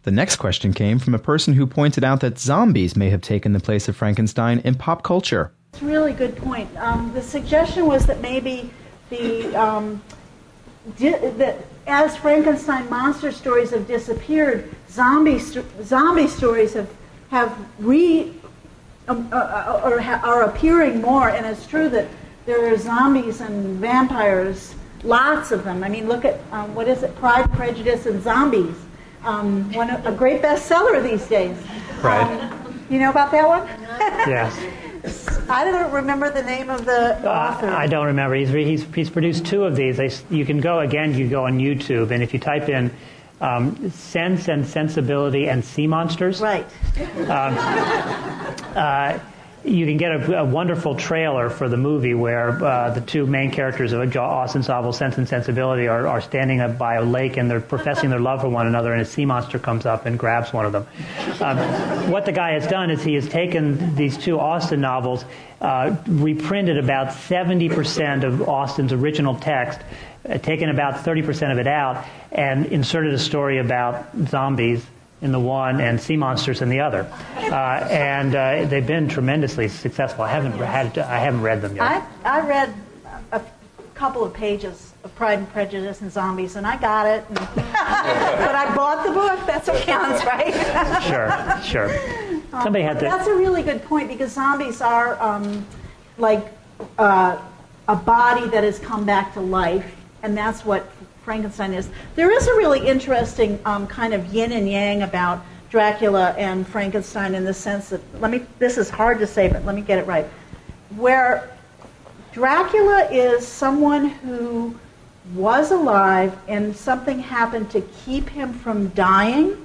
The next question came from a person who pointed out that zombies may have taken the place of Frankenstein in pop culture. It's a really good point. Um, the suggestion was that maybe the um, di- that as Frankenstein monster stories have disappeared, zombie st- zombie stories have have re um, uh, uh, or ha- are appearing more. And it's true that there are zombies and vampires, lots of them. I mean, look at um, what is it? Pride, Prejudice, and Zombies. Um, one of- a great bestseller these days. Right. Um, you know about that one? Yes. [laughs] I don't remember the name of the author. Uh, I don't remember. He's, he's, he's produced two of these. They, you can go, again, you go on YouTube, and if you type in um, Sense and Sensibility and Sea Monsters, right. uh, you can get a, a wonderful trailer for the movie where uh, the two main characters of Austen's novel, Sense and Sensibility, are, are standing up by a lake and they're professing their love for one another, and a sea monster comes up and grabs one of them. Um, what the guy has done is he has taken these two Austen novels, uh, reprinted about 70% of Austen's original text, uh, taken about 30% of it out, and inserted a story about zombies in the one and sea monsters in the other, uh, and uh, they've been tremendously successful. I haven't had I haven't read them yet. I, I read a couple of pages of Pride and Prejudice and Zombies, and I got it. And [laughs] but I bought the book. That's what counts, right? [laughs] sure, sure. Somebody had to. That's a really good point because zombies are um, like uh, a body that has come back to life, and that's what Frankenstein is. There is a really interesting um, kind of yin and yang about Dracula and Frankenstein in the sense that let me. This is hard to say, but let me get it right. Where Dracula is someone who was alive and something happened to keep him from dying.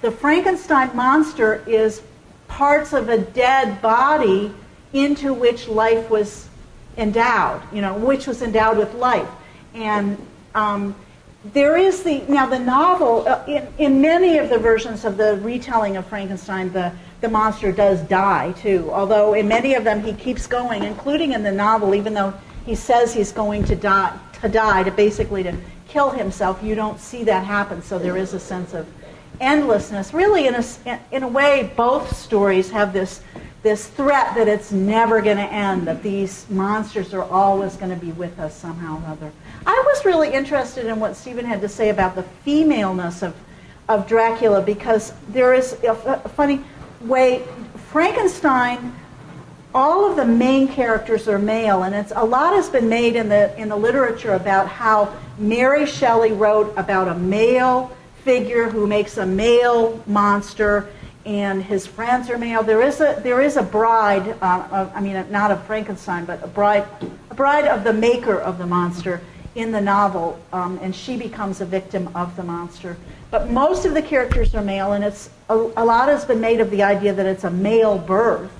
The Frankenstein monster is parts of a dead body into which life was endowed, you know, which was endowed with life. And there is the now the novel uh, in, many of the versions of the retelling of Frankenstein, the the monster does die too. Although in many of them he keeps going, including in the novel, even though he says he's going to die to die to basically to kill himself, you don't see that happen. So there is a sense of endlessness. Really, in a in a way, both stories have this this threat that it's never going to end, that these monsters are always going to be with us somehow or other. I was really interested in what Stephen had to say about the femaleness of, of Dracula because there is a, f- a funny way Frankenstein, all of the main characters are male, and it's a lot has been made in the in the literature about how Mary Shelley wrote about a male figure who makes a male monster, and his friends are male. There is a there is a bride. Uh, I mean, not of Frankenstein, but a bride, a bride of the maker of the monster in the novel, um, and she becomes a victim of the monster. But most of the characters are male, and it's a, a lot has been made of the idea that it's a male birth,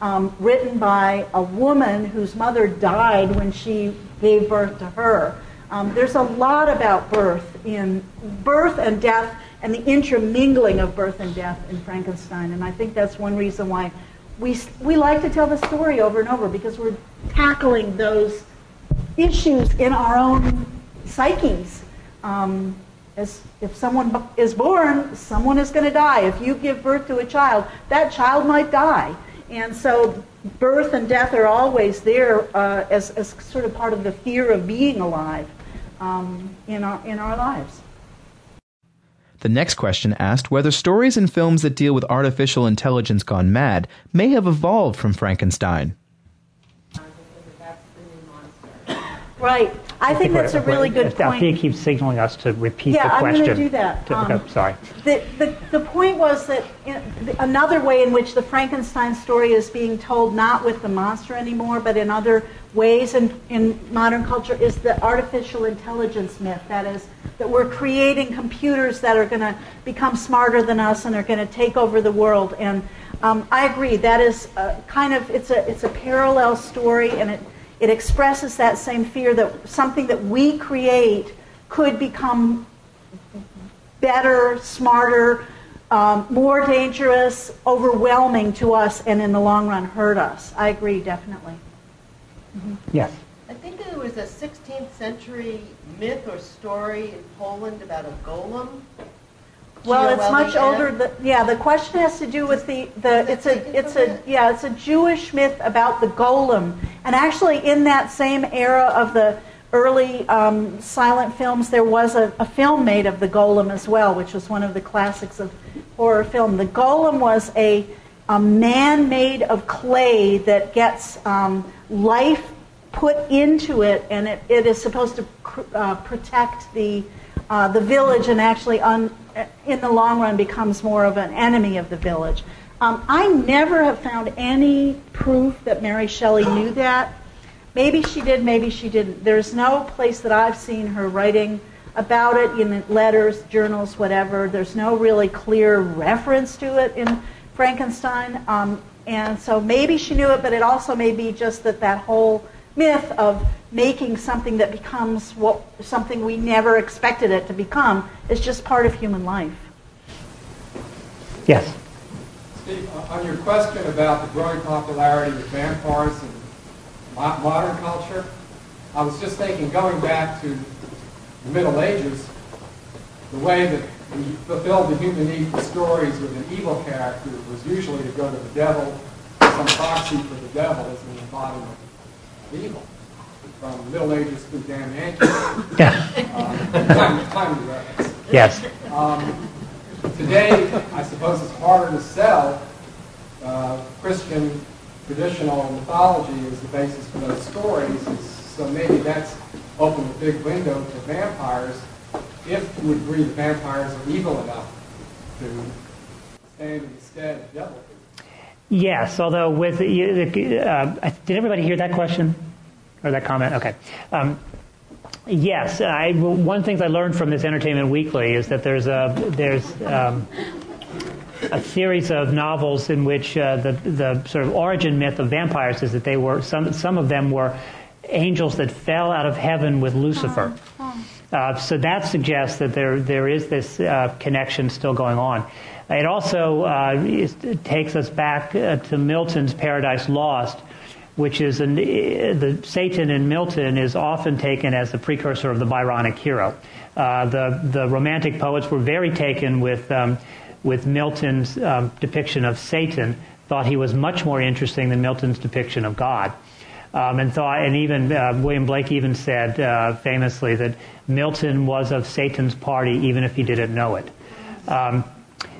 um, written by a woman whose mother died when she gave birth to her. Um, there's a lot about birth in birth and death and the intermingling of birth and death in Frankenstein, and I think that's one reason why we we like to tell the story over and over because we're tackling those issues in our own psyches. Um, as if someone is born, someone is going to die. If you give birth to a child, that child might die. And so birth and death are always there uh, as, as sort of part of the fear of being alive um, in, our, in our lives. The next question asked whether stories and films that deal with artificial intelligence gone mad may have evolved from Frankenstein. Right. I, think that's a really good point. Althea keeps signaling us to repeat yeah, the question. Yeah, I'm going to do that. To, um, okay, sorry. The, the, the point was that another way in which the Frankenstein story is being told, not with the monster anymore, but in other ways in, in modern culture, is the artificial intelligence myth. That is, that we're creating computers that are going to become smarter than us and are going to take over the world. And um, I agree. That is kind of it's a it's a parallel story, and it it expresses that same fear that something that we create could become better, smarter, um, more dangerous, overwhelming to us, and in the long run hurt us. I agree, definitely. Mm-hmm. Yes. I think there was a 16th century myth or story in Poland about a golem. Well, it's much older. The, yeah, the question has to do with the, the it's a it's a yeah it's a Jewish myth about the golem, and actually in that same era of the early um, silent films, there was a, a, film made of the golem as well, which was one of the classics of horror film. The golem was a, a man made of clay that gets um, life put into it, and it, it is supposed to uh, protect the uh, the village and actually un, in the long run becomes more of an enemy of the village. Um, I never have found any proof that Mary Shelley knew that. Maybe she did, maybe she didn't. There's no place that I've seen her writing about it in letters, journals, whatever. There's no really clear reference to it in Frankenstein. Um, and so maybe she knew it, but it also may be just that that whole myth of making something that becomes what something we never expected it to become is just part of human life. Yes. Steve, on your question about the growing popularity of vampires in modern culture, I was just thinking, going back to the Middle Ages, the way that we fulfilled the human need for stories with an evil character was usually to go to the devil, some proxy for the devil as an embodiment evil from the Middle Ages through Dan Yankee. [coughs] Yeah. Uh, time, time reference. Yes. Um, today, I suppose it's harder to sell uh, Christian traditional mythology as the basis for those stories. So maybe that's opened a big window to vampires if you would agree that vampires are evil enough to stand in the stead of devil. Yes, although with uh, did everybody hear that question? Or that comment? Okay. Um, yes, I, one of the things I learned from this Entertainment Weekly is that there's a there's um, a series of novels in which uh, the the sort of origin myth of vampires is that they were some some of them were angels that fell out of heaven with Lucifer. Uh, so that suggests that there there is this uh, connection still going on. It also uh, takes us back uh, to Milton's Paradise Lost, which is an, the Satan in Milton is often taken as the precursor of the Byronic hero. Uh, the the Romantic poets were very taken with um, with Milton's um, depiction of Satan. Thought he was much more interesting than Milton's depiction of God. Um, and thought, and even uh, William Blake even said uh, famously that Milton was of Satan's party, even if he didn't know it.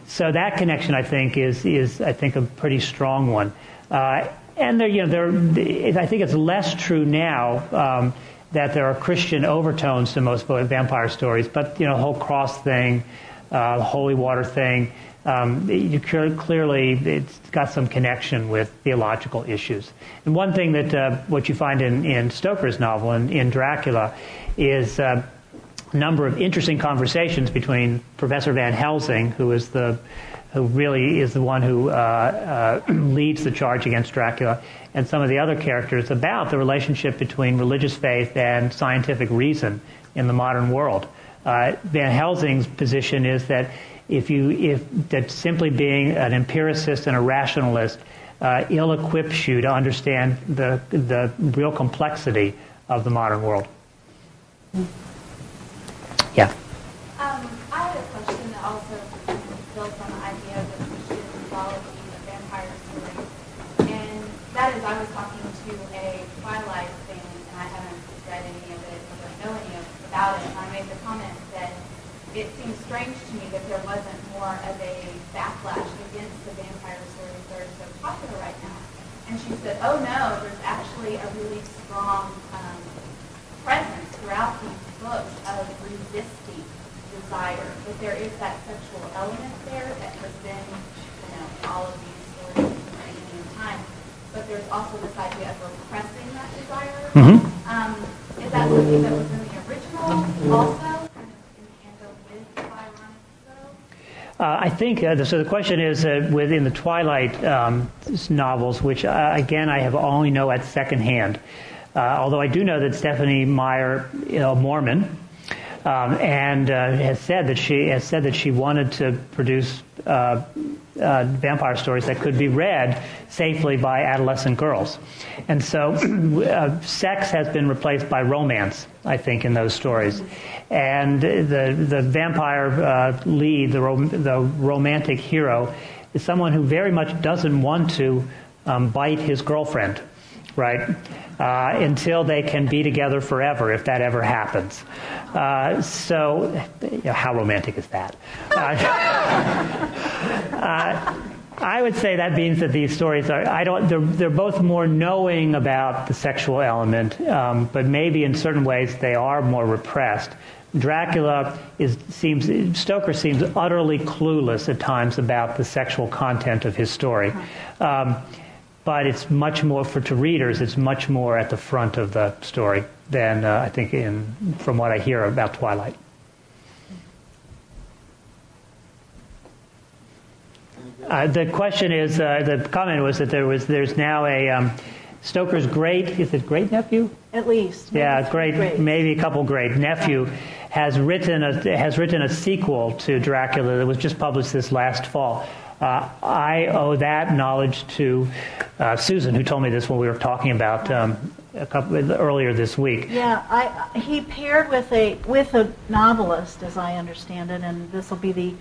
So that connection, I think, is is I think a pretty strong one. Uh, and there, you know, there, I think it's less true now um, that there are Christian overtones to most vampire stories, but you know, the whole cross thing, uh, holy water thing, um, you clearly it's got some connection with theological issues. And one thing that uh, what you find in, in Stoker's novel in, in Dracula is uh, number of interesting conversations between Professor Van Helsing, who is the who really is the one who uh, uh, [clears throat] leads the charge against Dracula, and some of the other characters about the relationship between religious faith and scientific reason in the modern world. Uh, Van Helsing's position is that if you if that simply being an empiricist and a rationalist uh, ill equips you to understand the the real complexity of the modern world. Yeah. Um, I had a question that also builds on the idea of the Christian mythology of vampire stories, and that is I was talking to a Twilight fan, and I haven't read any of it, or don't know any of about it, and I made the comment that it seems strange to me that there wasn't more of a backlash against the vampire stories that are so popular right now. And she said, oh no, there's actually a really strong um, presence throughout these books of resisting desire. That there is that sexual element there that has been, you know, all of these stories any time. But there's also this idea of repressing that desire. Mm-hmm. Um, is that something that was in the original also? Uh, I think uh, so. The question is uh, within the Twilight um, novels, which uh, again I have only know at second hand. Uh, although I do know that Stephenie Meyer, you know, Mormon, um, and uh, has said that she has said that she wanted to produce uh, vampire stories that could be read safely by adolescent girls. And so [clears throat] uh, sex has been replaced by romance, I think, in those stories. And the, the vampire uh, lead, the, rom- the romantic hero, is someone who very much doesn't want to um, bite his girlfriend, right? Uh, until they can be together forever, if that ever happens. Uh, so, you know, how romantic is that? Uh, [laughs] uh, I would say that means that these stories are, I don't, they're, they're both more knowing about the sexual element, um, but maybe in certain ways they are more repressed. Dracula is, seems, Stoker seems utterly clueless at times about the sexual content of his story. Um, but it's much more, for to readers, it's much more at the front of the story than uh, I think in, from what I hear about Twilight. Uh, the question is, uh, the comment was that there was, there's now a um, Stoker's great, is it great nephew? At least. Yeah, great, great, maybe a couple great nephew has written a has written a sequel to Dracula that was just published this last fall. Uh, I owe that knowledge to uh, Susan, who told me this when we were talking about um, a couple earlier this week. Yeah, I, he paired with a with a novelist, as I understand it, and this will be the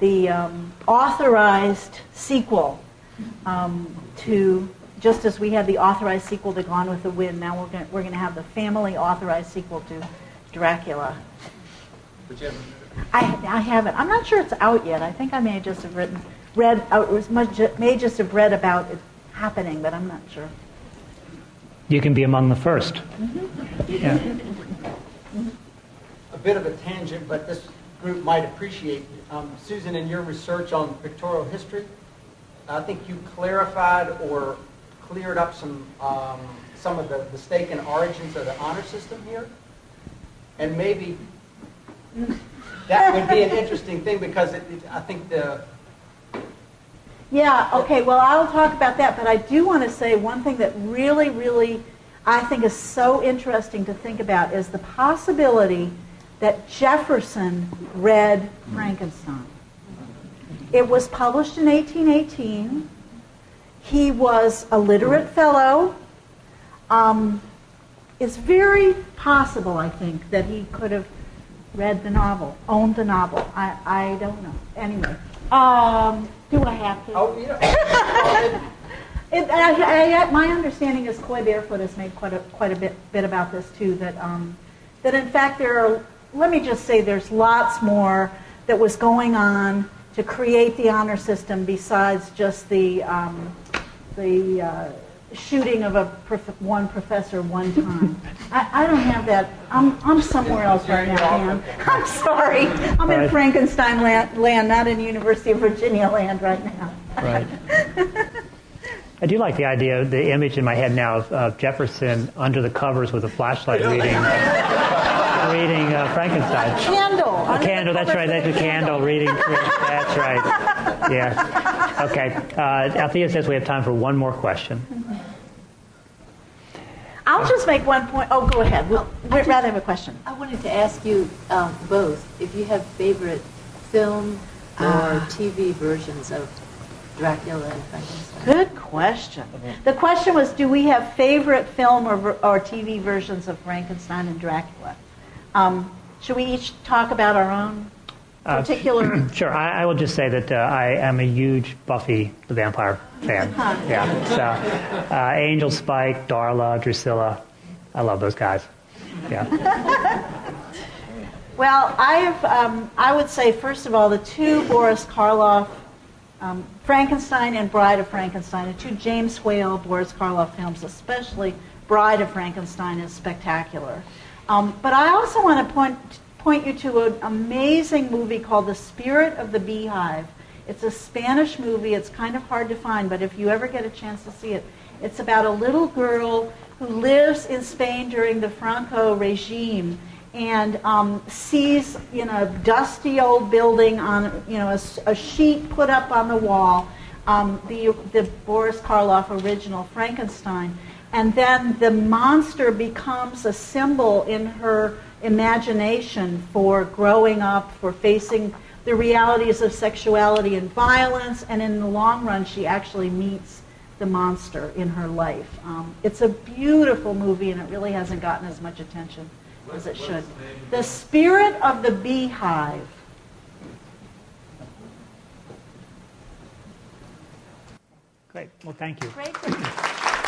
the um, authorized sequel um, to just as we had the authorized sequel to Gone with the Wind. Now we're going we're going to have the family authorized sequel to Dracula. But you haven't I, I haven't. I'm not sure it's out yet. I think I may just have written read. It was may just have read about it happening, but I'm not sure. You can be among the 1st mm-hmm. Yeah. A bit of a tangent, but this group might appreciate. Um, Susan, in your research on pictorial history, I think you clarified or cleared up some um, some of the mistaken origins of the honor system here, and maybe [laughs] that would be an interesting thing because it, it, I think the yeah, okay, well, I'll talk about that, but I do want to say one thing that really, really I think is so interesting to think about is the possibility that Jefferson read Frankenstein. It was published in 1818. He was a literate fellow. Um, it's very possible, I think, that he could have read the novel, owned the novel. I, I don't know. Anyway. Um, do I have to? Oh, you know. It, I, I, my understanding is Coy Barefoot has made quite a quite a bit bit about this too. That um, that in fact there are. Let me just say there's lots more that was going on to create the honor system besides just the, um, the uh, shooting of a prof- one professor one time. I, I don't have that. I'm, I'm somewhere else right now, Dan. I'm sorry. I'm in Frankenstein land, land, not in University of Virginia land right now. Right. I do like the idea, the image in my head now of, of Jefferson under the covers with a flashlight reading, reading uh, Frankenstein. Candle. A candle, that's right, that's a candle reading. That's right. Yeah. Okay. Uh, Althea says we have time for one more question. I'll just make one point. Oh, go ahead. We'll, we'd rather have a question. I wanted to ask you um, both if you have favorite film or TV versions of Dracula and Frankenstein. Good question. The question was, do we have favorite film or, or TV versions of Frankenstein and Dracula? Um, should we each talk about our own Uh, particular? [clears throat] Sure, I, I will just say that uh, I am a huge Buffy the Vampire fan. Yeah. So, uh, Angel, Spike, Darla, Drusilla, I love those guys. Yeah. [laughs] Well, I have. Um, I would say first of all, the two Boris Karloff, um, Frankenstein and Bride of Frankenstein, the two James Whale Boris Karloff films, especially Bride of Frankenstein, is spectacular. Um, but I also want to point point you to an amazing movie called The Spirit of the Beehive. It's a Spanish movie. It's kind of hard to find, but if you ever get a chance to see it, it's about a little girl who lives in Spain during the Franco regime and um, sees in a dusty old building on you know a, a sheet put up on the wall um, the the Boris Karloff original Frankenstein, and then the monster becomes a symbol in her imagination for growing up, for facing the realities of sexuality and violence, and in the long run, she actually meets the monster in her life. Um, it's a beautiful movie, and it really hasn't gotten as much attention as it should. The Spirit of the Beehive. Great. Well, thank you. Great.